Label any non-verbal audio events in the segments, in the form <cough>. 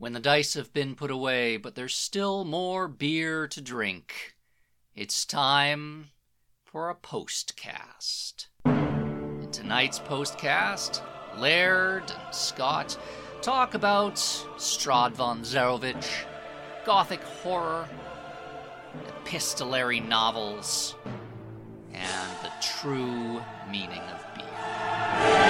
when the dice have been put away, but there's still more beer to drink. It's time for a postcast. In tonight's postcast, Laird and Scott talk about Strahd von Zarovich, gothic horror, epistolary novels, and the true meaning of beer.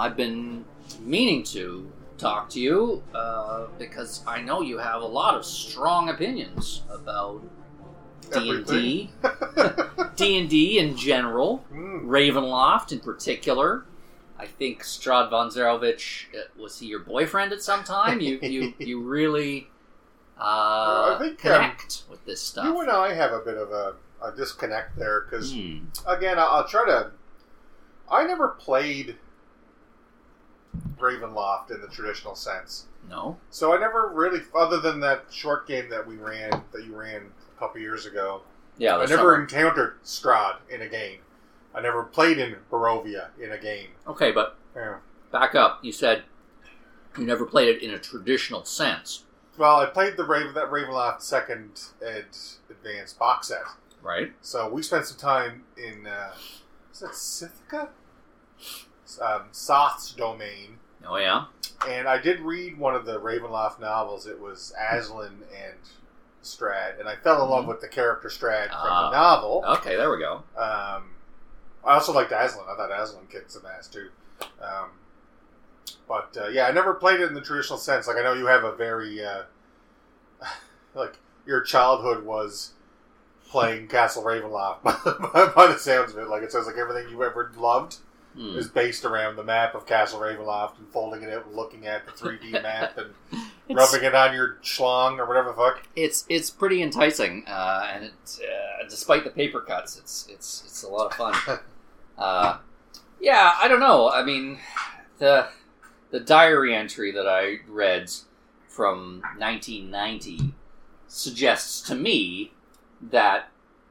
I've been meaning to talk to you uh, because I know you have a lot of strong opinions about D and D, <laughs> D and D in general, Mm. Ravenloft in particular. I think Strahd von Zarovich uh, was he your boyfriend at some time? You <laughs> you you really uh, I think, um, with this stuff. You and I have a bit of a, a disconnect there because, Hmm. again, I'll, I'll try to. I never played Ravenloft in the traditional sense, No, so I never really, other than that short game that we ran, that you ran a couple years ago, yeah, I never not- encountered Strahd in a game. I never played in Barovia in a game. okay, but Yeah. back up. You said you never played it in a traditional sense, Well, I played the Raven that Ravenloft second ed advanced box set. right? So we spent some time in uh, is that Sithicus? Um, Soth's domain, Oh yeah, and I did read one of the Ravenloft novels. It was Aslan and Strahd, and I fell in love Mhm. with the character Strahd from Ah. the novel. okay, there we go. Um, I also liked Aslan. I thought Aslan kicked some ass too. Um, but uh, yeah, I never played it in the traditional sense. Like I know you have a very uh, <laughs> like your childhood was playing Castle Ravenloft <laughs> by, by the sounds of it. Like it says like everything you ever loved Hmm. is based around the map of Castle Ravenloft and folding it out and looking at the 3D <laughs> map and rubbing it on your schlong or whatever the fuck. it's it's pretty enticing, uh, and it, uh, despite the paper cuts, it's it's it's a lot of fun. <laughs> uh, yeah, I don't know. I mean, the the diary entry that I read from 1990 suggests to me that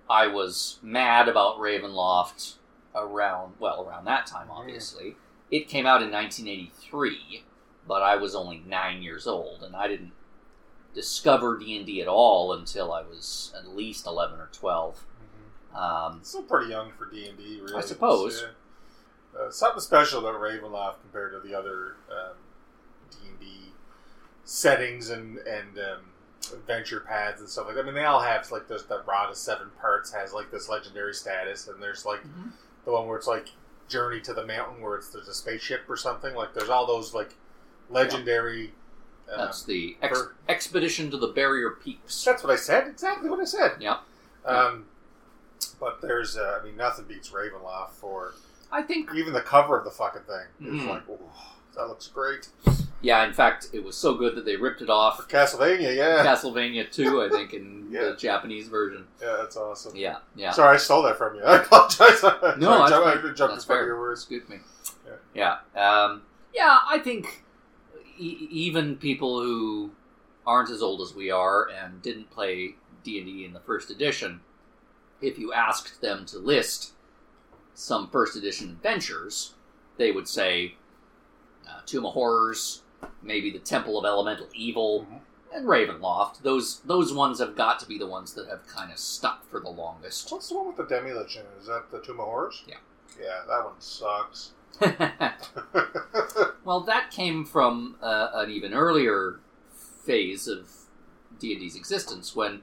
I was mad about Ravenloft around well around that time. Obviously, it came out in 1983, but I was only nine years old, and I didn't discover D and D at all until I was at least 11 or 12. Um, Still pretty young for D and D, really. I suppose. Yeah. Uh, something special about Ravenloft compared to the other D and D settings and and um, adventure paths and stuff like that. I mean, they all have like this. The Rod of Seven Parts has like this legendary status, and there's like Mhm. The one where it's like Journey to the Mountain, where it's there's a spaceship or something. Like there's all those like legendary. Um, That's the ex- for- expedition to the Barrier Peaks. That's what I said. Exactly what I said. Yeah. Um, but there's, uh, I mean, nothing beats Ravenloft for I think, even the cover of the fucking thing. It's Mhm. like, oh, that looks great. Yeah. In fact, it was so good that they ripped it For off. Castlevania, yeah, Castlevania 2, I think, in <laughs> Yeah. the Japanese version. yeah, that's awesome. Yeah, yeah. Sorry, I stole that from you. <laughs> I apologize. <laughs> No, Sorry, that's jump- I jumped in front fair. of your words. Excuse me. Yeah. Um, yeah, I think e- even people who aren't as old as we are and didn't play D&D in the first edition, if you asked them to list some first edition adventures, they would say uh, Tomb of Horrors, maybe the Temple of Elemental Evil, Mhm. and Ravenloft. Those those ones have got to be the ones that have kind of stuck for the longest. What's the one with the demi lich in it? Is that the Tomb of Horrors? Yeah. Yeah, that one sucks. <laughs> <laughs> Well, that came from uh, an even earlier phase of D and D's existence when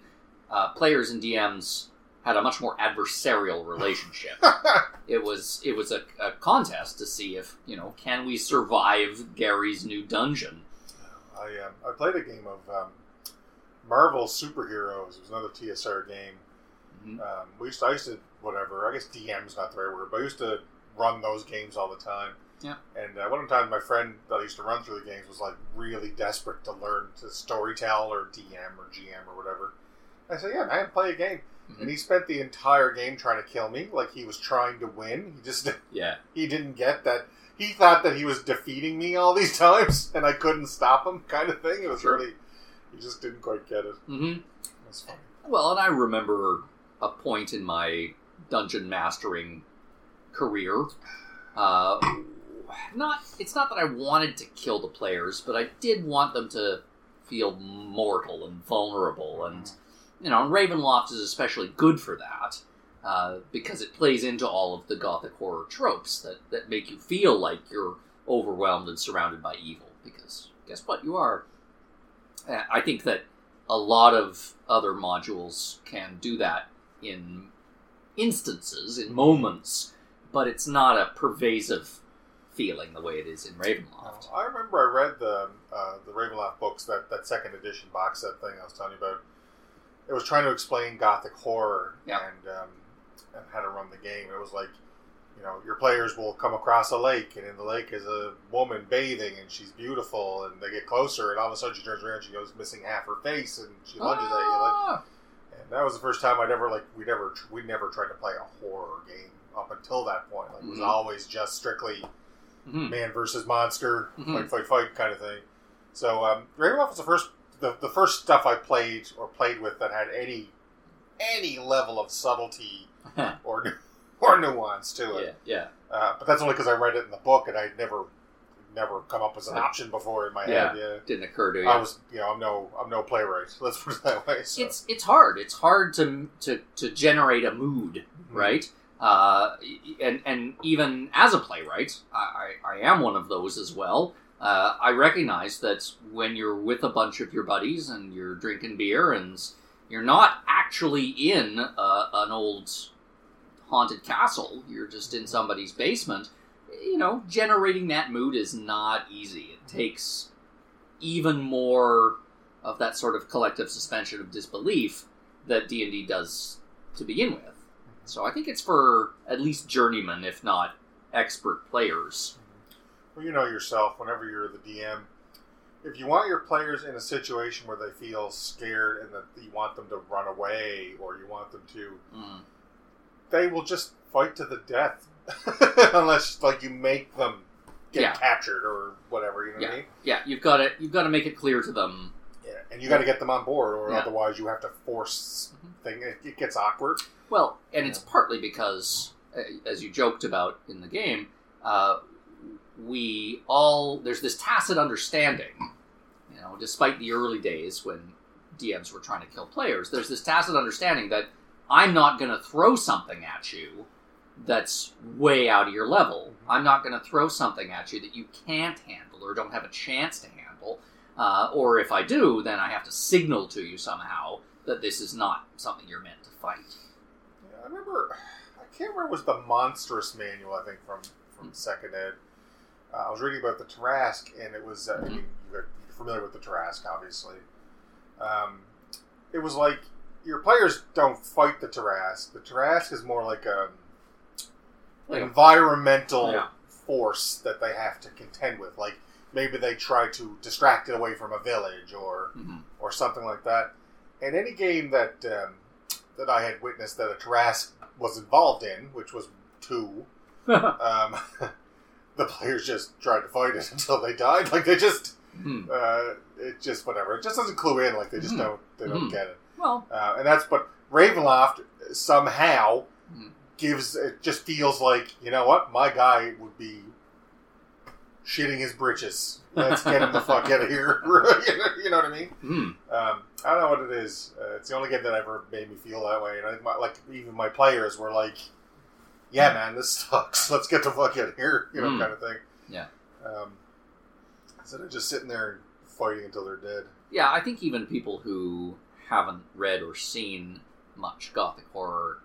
uh, players and DMs had a much more adversarial relationship. <laughs> it was it was a, a contest to see if you know can we survive Gary's new dungeon. I um, I played a game of um, Marvel Superheroes. It was another TSR game. Mhm. Um, we used to, I used to whatever. I guess DM's not the right word, but I used to run those games all the time. Yeah. And uh, one time, my friend that I used to run through the games was like really desperate to learn to storytell or DM or GM or whatever. I said, "Yeah, man, play a game." And he spent the entire game trying to kill me, like he was trying to win. He just <laughs> Yeah, he didn't get that. He thought that he was defeating me all these <laughs> times, and I couldn't stop him, kind of thing. It was Sure. really, he just didn't quite get it. Mm-hmm. Was funny. Well, and I remember a point in my dungeon mastering career. Uh, not it's not that I wanted to kill the players, but I did want them to feel mortal and vulnerable, and you know, and Ravenloft is especially good for that uh, because it plays into all of the gothic horror tropes that that make you feel like you're overwhelmed and surrounded by evil. Because guess what, you are. Uh, I think that a lot of other modules can do that in instances, in moments, but it's not a pervasive feeling the way it is in Ravenloft. I remember I read the uh, the Ravenloft books that that second edition box set thing I was telling you about. It was trying to explain gothic horror Yeah. and um, and how to run the game. It was like, you know, your players will come across a lake, and in the lake is a woman bathing, and she's beautiful, and they get closer, and all of a sudden she turns around, and she goes missing half her face, and she lunges at you. Like, Ah! and that was the first time I'd ever like we'd ever we never tried to play a horror game up until that point. Like it was Mhm. always just strictly Mhm. man versus monster, Mhm. fight, fight, fight kind of thing. So um, Ravenloft was the first the, the first stuff I played or played with that had any any level of subtlety or <laughs> or nuance to it. yeah. Uh, but that's only because I read it in the book and I'd never never come up as an option before in my Yeah. head. Yeah. Didn't occur to you. I was, you know, I'm no, I'm no playwright. <laughs> Let's put it that way. So. it's it's hard. It's hard to to to generate a mood, Mm-hmm. right? Uh, and and even as a playwright, I, I, I am one of those as well. Uh, I recognize that when you're with a bunch of your buddies and you're drinking beer and you're not actually in a, an old haunted castle, you're just in somebody's basement. You know, generating that mood is not easy. It takes even more of that sort of collective suspension of disbelief that D and D does to begin with. So I think it's for at least journeymen, if not expert players. Well, you know yourself, whenever you're the DM, if you want your players in a situation where they feel scared and that you want them to run away or you want them to, Mm. they will just fight to the death. <laughs> Unless, like, you make them get Yeah. captured or whatever, you know what I mean? Yeah, you've got to you've got to make it clear to them. Yeah. And you got to get them on board or Yeah. otherwise you have to force Mhm. thing. It, it gets awkward. Well, and it's partly because, uh, as you joked about in the game, uh, we all there's this tacit understanding. You know, despite the early days when DMs were trying to kill players, there's this tacit understanding that I'm not going to throw something at you that's way out of your level. I'm not going to throw something at you that you can't handle or don't have a chance to handle. Uh, or if I do, then I have to signal to you somehow that this is not something you're meant to fight. Yeah, I remember. I can't remember. It was the monstrous manual? I think from from second ed. Uh, I was reading about the Tarrasque, and it was. Uh, I mean, you're familiar with the Tarrasque, obviously. Um, it was like your players don't fight the Tarrasque. The Tarrasque is more like a Like environmental Yeah. force that they have to contend with. Like maybe they try to distract it away from a village, or Mhm. or something like that. And any game that um, that I had witnessed that a Tarrasque was involved in, which was two, <laughs> um, <laughs> the players just tried to fight it <laughs> until they died. Like they just, Hmm. uh, it just whatever. It just doesn't clue in. Like they just Mhm. don't, they don't Mhm. get it. Well, Uh, and that's but Ravenloft somehow gives it just feels like you know what my guy would be shitting his britches. Let's get him the <laughs> fuck out of here. <laughs> you know what I mean? hmm. Um, I don't know what it is. Uh, it's the only game that ever made me feel that way. And I think, my, like, even my players were like, "Yeah, man, this sucks. <laughs> Let's get the fuck out of here," you know, Mm. kind of thing. Yeah. Um, instead of just sitting there fighting until they're dead. yeah, I think even people who haven't read or seen much gothic horror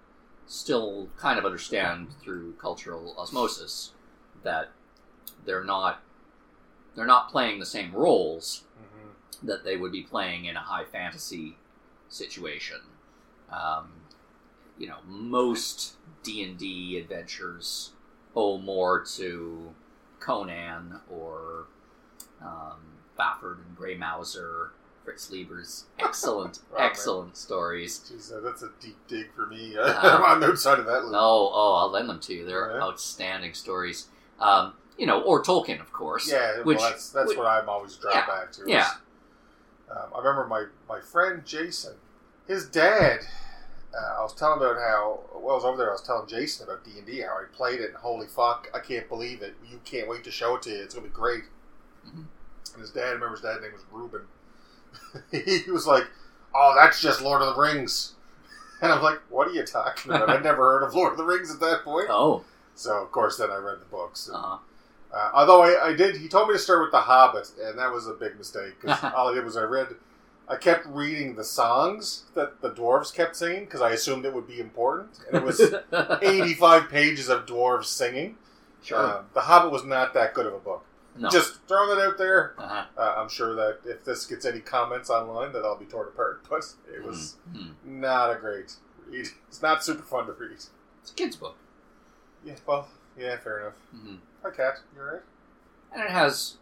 still kind of understand through cultural osmosis that they're not they're not playing the same roles Mm-hmm. that they would be playing in a high fantasy situation. Um, you know, most D and D adventures owe more to Conan or um, Fafhrd and Grey Mouser, Fritz Leiber's excellent, <laughs> excellent stories. Jeez, uh, that's a deep dig for me. <laughs> Uh, I'm on the outside of that. No, loop. oh, I'll lend them to you. They're Yeah. outstanding stories. Um, you know, or Tolkien, of course. Yeah, which- well, that's that's which- what I'm always drawn Yeah, back to. is, yeah. Um, I remember my my friend Jason, his dad uh, I was telling about how well I was over there. I was telling Jason about D and D how I played it. and Holy fuck! I can't believe it. You can't wait to show it to you. It's gonna be great. Mhm. And his dad, I remember his dad's name was Ruben. <laughs> he was like, "Oh, that's just Lord of the Rings." <laughs> And I'm like, "What are you talking about? I'd never heard of Lord of the Rings at that point." <laughs> Oh, So of course, then I read the books. And, uh-huh. uh, although I, I did, he told me to start with The Hobbit, and that was a big mistake because all I did was I read, I kept reading the songs that the dwarves kept singing because I assumed it would be important, and it was <laughs> 85 pages of dwarves singing. sure. Uh, the Hobbit was not that good of a book. no. Just throwing that out there. uh-huh. Uh, I'm sure that if this gets any comments online, that I'll be torn apart. <laughs> But it was Mhm. not a great read. It's not super fun to read. It's a kid's book. Yeah, well, yeah, fair enough. hmm Hi, Cat. You alright? And it has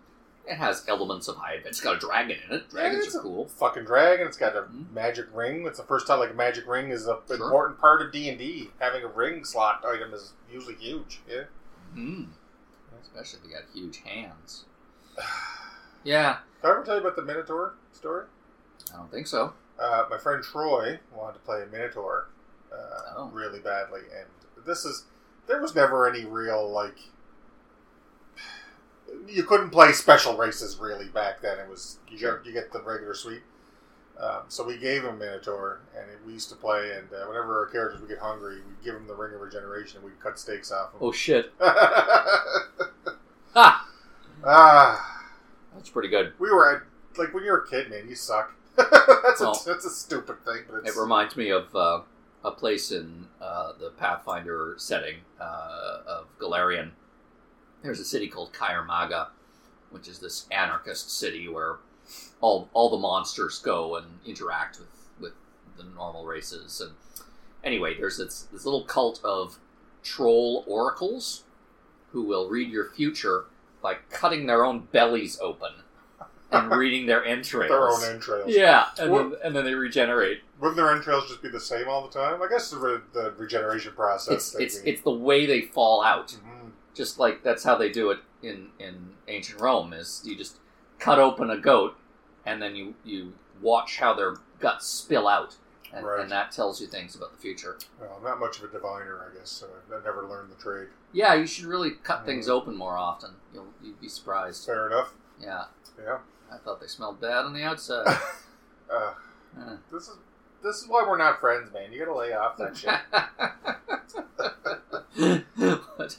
it has elements of high adventure. It's got a dragon in it. Dragons it's are a- cool. fucking dragon. It's got a Mhm. magic ring. It's the first time like a magic ring is an Sure. important part of D and D. Having a ring slot item is usually huge. Yeah. Mm. Especially if you got huge hands. <sighs> Yeah, Did I ever tell you about the Minotaur story? I don't think so. Uh, my friend Troy wanted to play a Minotaur uh, Oh. really badly, and this is there was never any real like you couldn't play special races really back then. It was you Sure. get you get the regular suite. Um, so we gave him Minotaur, and we used to play. And uh, whenever our characters would get hungry, we'd give him the Ring of Regeneration, and we'd cut steaks off him. Oh shit! <laughs> Ha! ah, That's pretty good. we were at like when you're a kid, man, you suck. <laughs> that's Oh. a that's a stupid thing, but It reminds me of uh, a place in uh, the Pathfinder setting uh, of Golarion. There's a city called Kaer Maga, which is this anarchist city where all all the monsters go and interact with with the normal races. And anyway, there's this this little cult of troll oracles who will read your future by cutting their own bellies open and <laughs> reading their entrails. their own entrails. Yeah, and then, and then they regenerate. Wouldn't their entrails just be the same all the time? I guess the, re- the regeneration process. It's it's it's the way they fall out. Mhm. Just like that's how they do it in in ancient Rome. Is you just cut open a goat, and then you you watch how their guts spill out, and, Right. and that tells you things about the future. Well, I'm not much of a diviner, I guess. So I never learned the trade. Yeah, you should really cut things Mm. open more often. You'll you'd be surprised. Fair enough. Yeah, Yeah. I thought they smelled bad on the outside. <laughs> Uh, Uh. this is this is why we're not friends, man. You gotta lay off that shit.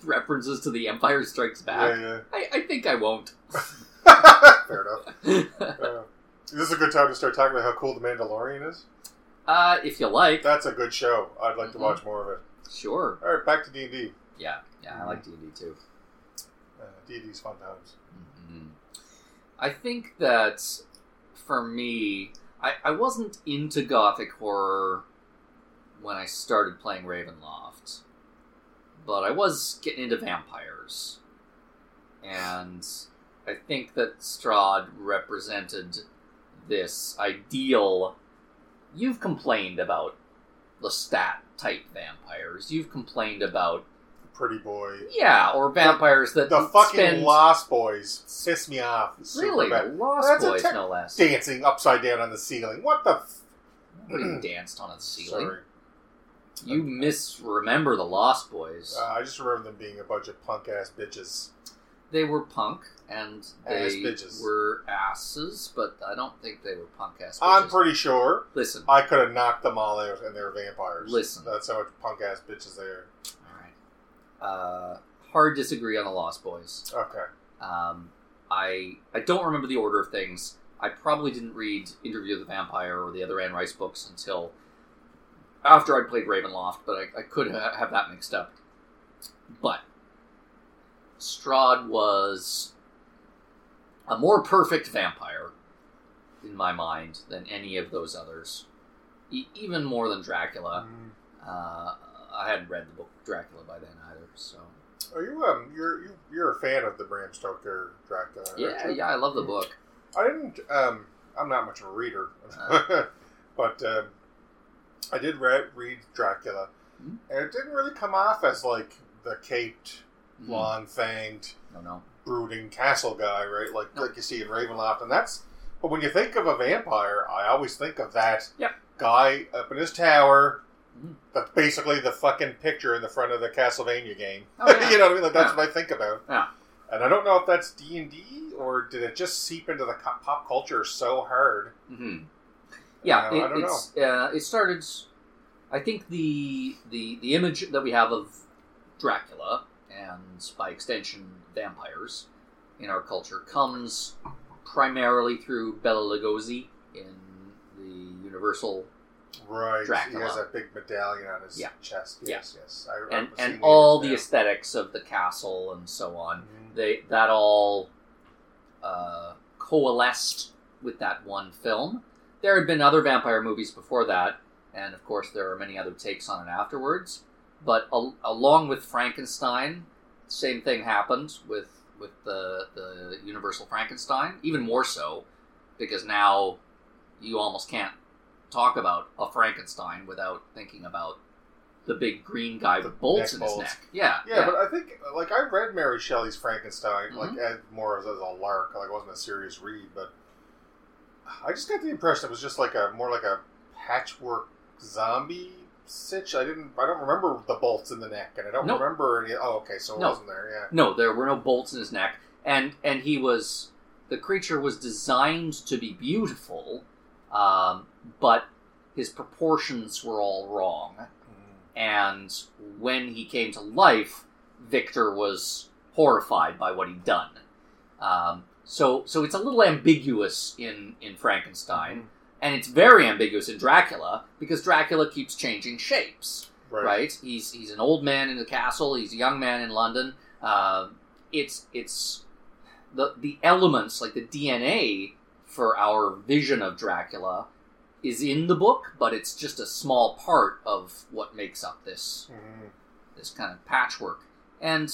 <laughs> references to the Empire Strikes Back? yeah, I, I think I won't. <laughs> Fair enough. <laughs> Uh, this is a good time to start talking about how cool the Mandalorian is. uh, if you like, That's a good show. I'd like to Mhm. watch more of it. sure. All right, back to D and D. Yeah, yeah, I like D and D too. Uh, D and D's fun times. hmm I think that for me, I, I wasn't into gothic horror when I started playing Ravenloft, but I was getting into vampires, and I think that Strahd represented this ideal. You've complained about the stat type vampires. You've complained about Pretty boy. yeah, or vampires that The fucking spend Lost Boys piss me off. Really, bad. Lost That's Boys, no less. Dancing upside down on the ceiling. What the? F- Nobody <clears throat> danced on a ceiling. Sorry. You misremember the Lost Boys. Uh, I just remember them being a bunch of punk ass bitches. they were punk, and they Ass bitches. were asses, but I don't think they were punk ass bitches. I'm pretty sure Listen, I could have knocked them all out, and they're vampires. Listen. that's how much punk ass bitches they are. Uh, hard disagree on the Lost Boys. Okay. Um, I I don't remember the order of things. I probably didn't read Interview with the Vampire or the other Anne Rice books until after I'd played Ravenloft, but I, I could ha- have that mixed up. But Strahd was a more perfect vampire in my mind than any of those others, e- even more than Dracula. Mm. Uh, I hadn't read the book Dracula by then either, so Are you um you're you, you're a fan of the Bram Stoker Dracula? yeah, yeah, I love the book. I didn't. Um, I'm not much of a reader, Uh. <laughs> but um, I did read, read Dracula, Mhm. and it didn't really come off as like the caped, Mhm. long fanged, No, no. brooding castle guy, right? Like No. like you see in Ravenloft, and that's. But when you think of a vampire, I always think of that Yep. guy up in his tower. That's basically the fucking picture in the front of the Castlevania game. Oh, yeah. <laughs> you know what I mean? Like that's Yeah. what I think about. Yeah. And I don't know if that's D and D or did it just seep into the pop culture so hard. hmm Yeah, Uh, it, I don't it's uh, it started. I think the the the image that we have of Dracula and by extension vampires in our culture comes primarily through Bela Lugosi in the Universal Right. Dracula. He has that big medallion on his Yeah. chest. Yeah. Yes, yes. I, and and all the aesthetics of the castle and so on. Mhm. They that all uh, coalesced with that one film. There had been other vampire movies before that, and of course there are many other takes on it afterwards. But al- along with Frankenstein, same thing happened with with the the Universal Frankenstein. Even more so, because now you almost can't talk about a Frankenstein without thinking about the big green guy with bolts in his bolts. neck. Yeah, Yeah, but I think like I read Mary Shelley's Frankenstein like Mhm. as more as, as a lark, like it wasn't a serious read, but I just got the impression it was just like a more like a patchwork zombie sitch. I didn't, I don't remember the bolts in the neck, and I don't Nope. remember any. Oh, okay, so it No. wasn't there. Yeah, No, there were no bolts in his neck, and and he was the creature was designed to be beautiful, um, but his proportions were all wrong. And when he came to life, Victor was horrified by what he'd done. Um, so so it's a little ambiguous in in Frankenstein, and it's very ambiguous in Dracula because Dracula keeps changing shapes right. right? He's he's an old man in the castle. He's a young man in London. Uh, it's it's the the elements like the DNA for our vision of Dracula is in the book, but it's just a small part of what makes up this Mhm. this kind of patchwork. And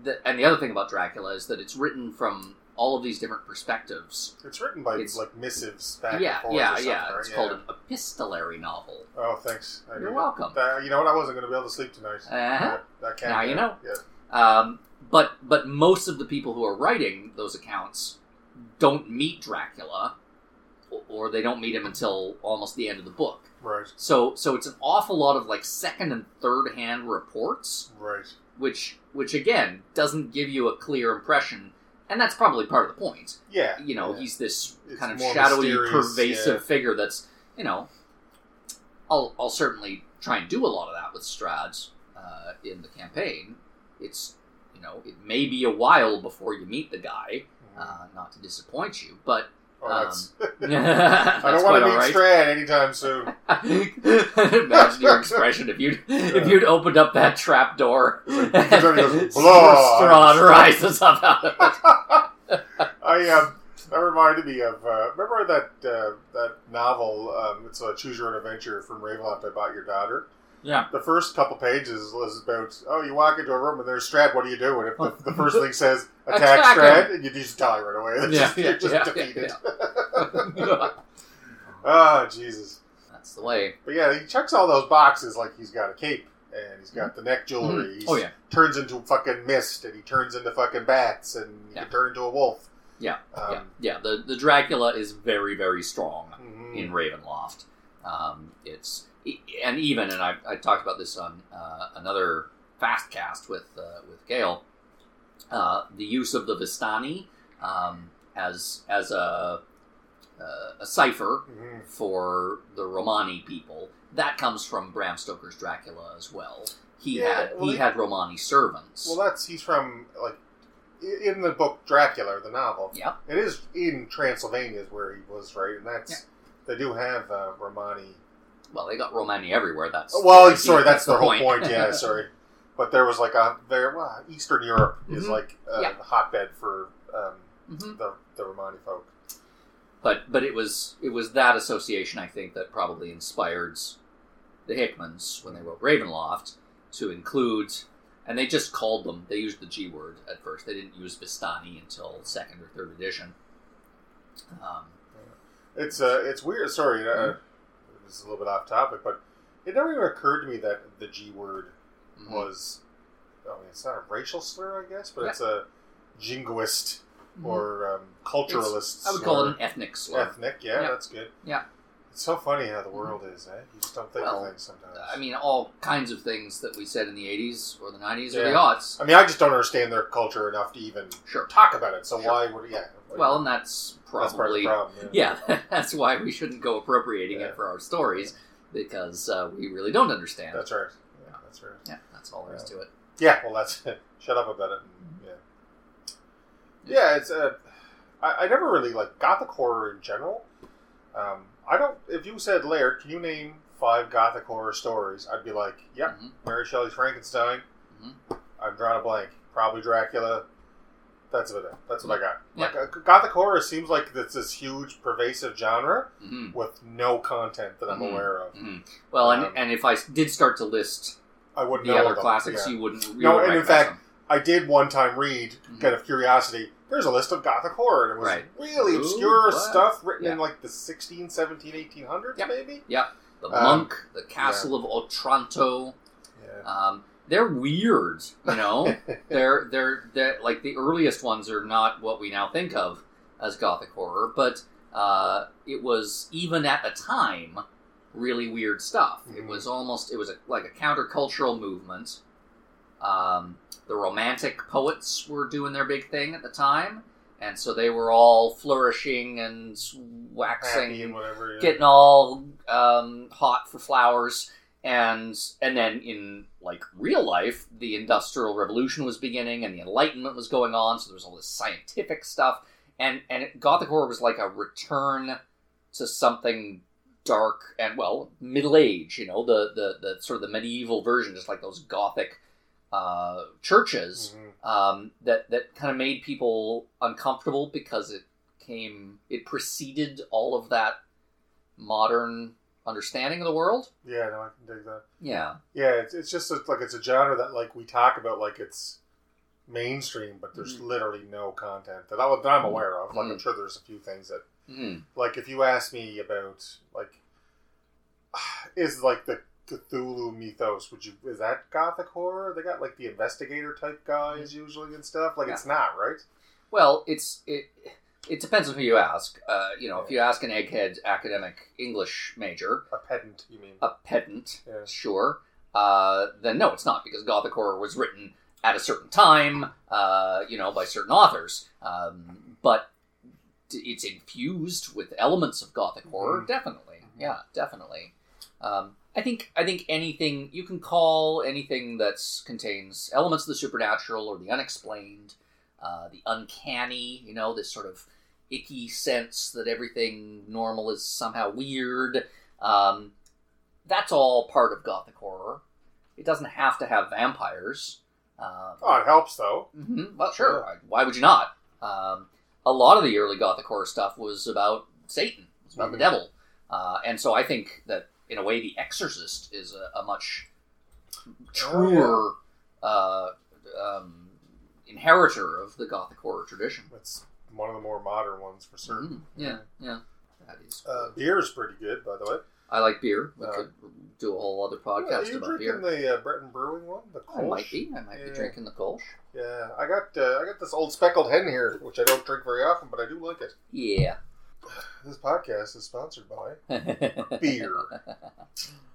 the and the other thing about Dracula is that it's written from all of these different perspectives. It's written by It's- like missives back yeah, and forth. yeah, yeah. It's Yeah. called an epistolary novel. Oh, thanks. I You're welcome. Uh, you know what? I wasn't going to be able to sleep tonight. Uh-huh. I can't. Now you know. Yeah. Um, but but most of the people who are writing those accounts don't meet Dracula, or they don't meet him until almost the end of the book. Right. So so it's an awful lot of like second and third hand reports, Right. which which again doesn't give you a clear impression, and that's probably part of the point. Yeah. You know, yeah. he's this It's kind of shadowy, pervasive yeah. figure that's you know. I'll I'll certainly try and do a lot of that with Strahd uh, in the campaign. It's you know it may be a while before you meet the guy. Uh, not to disappoint you, but oh, um, <laughs> <laughs> that's, I don't want to meet all Strahd anytime soon. <laughs> Imagine your expression if you if you'd opened up that trap door Everybody goes, "Blood." Rises up out of it. I um, that reminded me of uh, remember that uh, that novel. Um, it's a Choose Your Own Adventure from Ravenloft. I bought your daughter. Yeah. The first couple pages was about oh, you walk into a room and there's Strahd. What do you do? And if the, the first thing says <laughs> attack, Attack Strahd, and you just die right away. It's Yeah, <laughs> just, yeah, you're just yeah, defeated. yeah. oh <laughs> Jesus! That's the way. But yeah, he checks all those boxes like he's got a cape and he's got the neck jewelry. He's, Oh yeah. turns into fucking mist and he turns into fucking bats and he Yeah. can turn into a wolf. Yeah, Um, yeah, yeah. The the Dracula is very very strong. mhm. in Ravenloft. Um, it's and even and I, I talked about this on uh, another fast cast with uh, with Gail. Uh, the use of the Vistani um, as as a uh, a cipher Mhm. for the Romani people that comes from Bram Stoker's Dracula as well. He Yeah, had well, he had Romani servants. Well, that's he's from like in the book Dracula, the novel. Yep. It is in Transylvania is where he was, right? And that's they do have uh, Romani. Well, they got Romani everywhere. That's Well, sorry, that's, the their whole point. Yeah, <laughs> sorry. But there was like a there. Well, Eastern Europe is Mhm. like a Yeah. hotbed for um, Mhm. the the Romani folk. but but it was it was that association I think that probably inspired the Hickmans when they wrote Ravenloft to include, and they just called them. They used the G word at first. They didn't use Vistani until second or third edition. Um, It's uh, it's weird. Sorry, uh, Mhm. This is a little bit off topic, but it never even occurred to me that the G word mhm. was. I mean, it's not a racial slur, I guess, but Yeah. it's a jingoist Mhm. or um, culturalist. I would call it an ethnic slur. ethnic. Yeah, Yeah. that's good. Yeah. It's so funny how the world is, eh? You just don't think Well, of things sometimes. I mean, all kinds of things that we said in the 80s or the 90s or the aughts. I mean, I just don't understand their culture enough to even Sure. talk about it. So Sure. why would yeah? Well, and that's that's part of the probably. problem. yeah, <laughs> that's why we shouldn't go appropriating Yeah. it for our stories because uh, we really don't understand. that's right. Yeah, that's right. yeah, that's all there is to it. Yeah, well, that's <laughs> shut up about it. Mm-hmm. Yeah, yeah. It's uh, I, I never really like gothic horror in general. Um, I don't. If you said Laird, can you name five gothic horror stories? I'd be like, yep, Mhm. Mary Shelley's Frankenstein. Mhm. I'm drawing a blank. Probably Dracula. That's about it. That's what I got. Yeah. Like uh, gothic horror seems like it's this huge, pervasive genre hmm with no content that I'm Mhm. aware of. hmm Well, and, Um, and if I did start to list I wouldn't the other them. classics, Yeah. you wouldn't. You No, wouldn't and in fact, I did one time read, Mhm. kind of curiosity, there's a list of Gothic horror, and it was Right. really Ooh, obscure what? stuff written in like the 16, 17, 1800s, Yep. maybe? them. the um, monk, the castle of Otranto. Yeah. Um, they're weird, you know. <laughs> they're they're they're like the earliest ones are not what we now think of as gothic horror, but uh, it was even at the time really weird stuff. It Mhm. was almost it was a, like a countercultural movement. Um, the romantic poets were doing their big thing at the time, and so they were all flourishing and waxing and whatever. Yeah. getting all um, hot for flowers and and then in like real life the industrial revolution was beginning and the enlightenment was going on so there was all this scientific stuff and and it, gothic horror was like a return to something dark and well middle age you know the the, the sort of the medieval version just like those gothic uh, churches Mhm. um, that that kind of made people uncomfortable because it came it preceded all of that modern understanding of the world. Yeah, no, I can dig that. Yeah, Yeah, it's, it's just a, like it's a genre that like we talk about like it's mainstream, but there's Mhm. literally no content that, I, that I'm aware of. Like I'm Mhm. sure there's a few things that mm. like if you ask me about like <sighs> is like the Cthulhu mythos, would you is that gothic horror? They got like the investigator type guys usually and stuff. Like it's not, right? well, it's it. It depends on who you ask. Uh, you know, if you ask an egghead academic English major, A pedant, you mean? a pedant, Yeah. sure, uh, then no, it's not because Gothic horror was written at a certain time, uh, you know, by certain authors. Um, but it's infused with elements of Gothic horror, Mhm. definitely. Mhm. Yeah, definitely. Um, I think I think anything you can call anything that contains elements of the supernatural or the unexplained, uh, the uncanny. You know, this sort of icky sense that everything normal is somehow weird. Um, that's all part of gothic horror. It doesn't have to have vampires. Um, Oh, it helps though. mhm, Well, sure. Why would you not? Um, a lot of the early gothic horror stuff was about Satan. It was about the Mhm. devil. Uh, and so I think that, in a way, The Exorcist is a, a much truer uh, um, inheritor of the gothic horror tradition. It's one of the more modern ones for certain. Mhm. Yeah, yeah. That is. Uh, beer is pretty good, by the way. I like beer. We uh, could do a whole other Yeah, podcast are you about drinking beer. the uh, Breton Brewing one? The I might be. I might be drinking the Kolsch. Yeah, I got uh, I got this old speckled hen here, which I don't drink very often, but I do like it. Yeah. This podcast is sponsored by <laughs> beer. <laughs>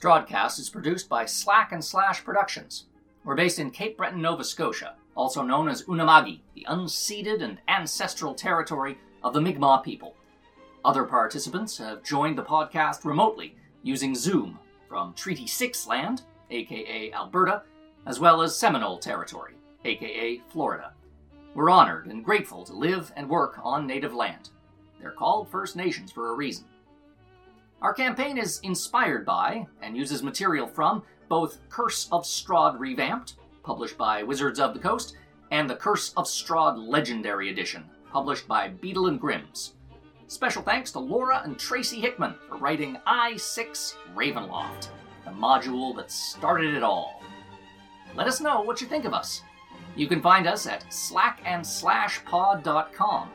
Strodcast is produced by Slack and Slash Productions. We're based in Cape Breton, Nova Scotia, also known as Unama'ki, the unceded and ancestral territory of the Mi'kmaq people. Other participants have joined the podcast remotely using Zoom from Treaty 6 land, aka Alberta, as well as Seminole territory, aka Florida. We're honored and grateful to live and work on native land. They're called First Nations for a reason. Our campaign is inspired by and uses material from both Curse of Strahd Revamped, published by Wizards of the Coast, and the Curse of Strahd Legendary Edition, published by Beadle and Grimm's. Special thanks to Laura and Tracy Hickman for writing I6 Ravenloft, the module that started it all. Let us know what you think of us. You can find us at slackandslashpod.com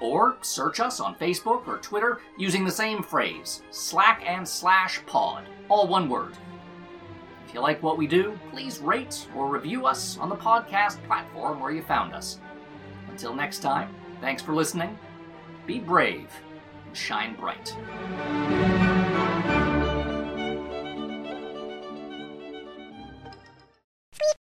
or search us on Facebook or Twitter using the same phrase, slack and slash pod, all one word. If you like what we do, please rate or review us on the podcast platform where you found us. Until next time, thanks for listening. Be brave and shine bright.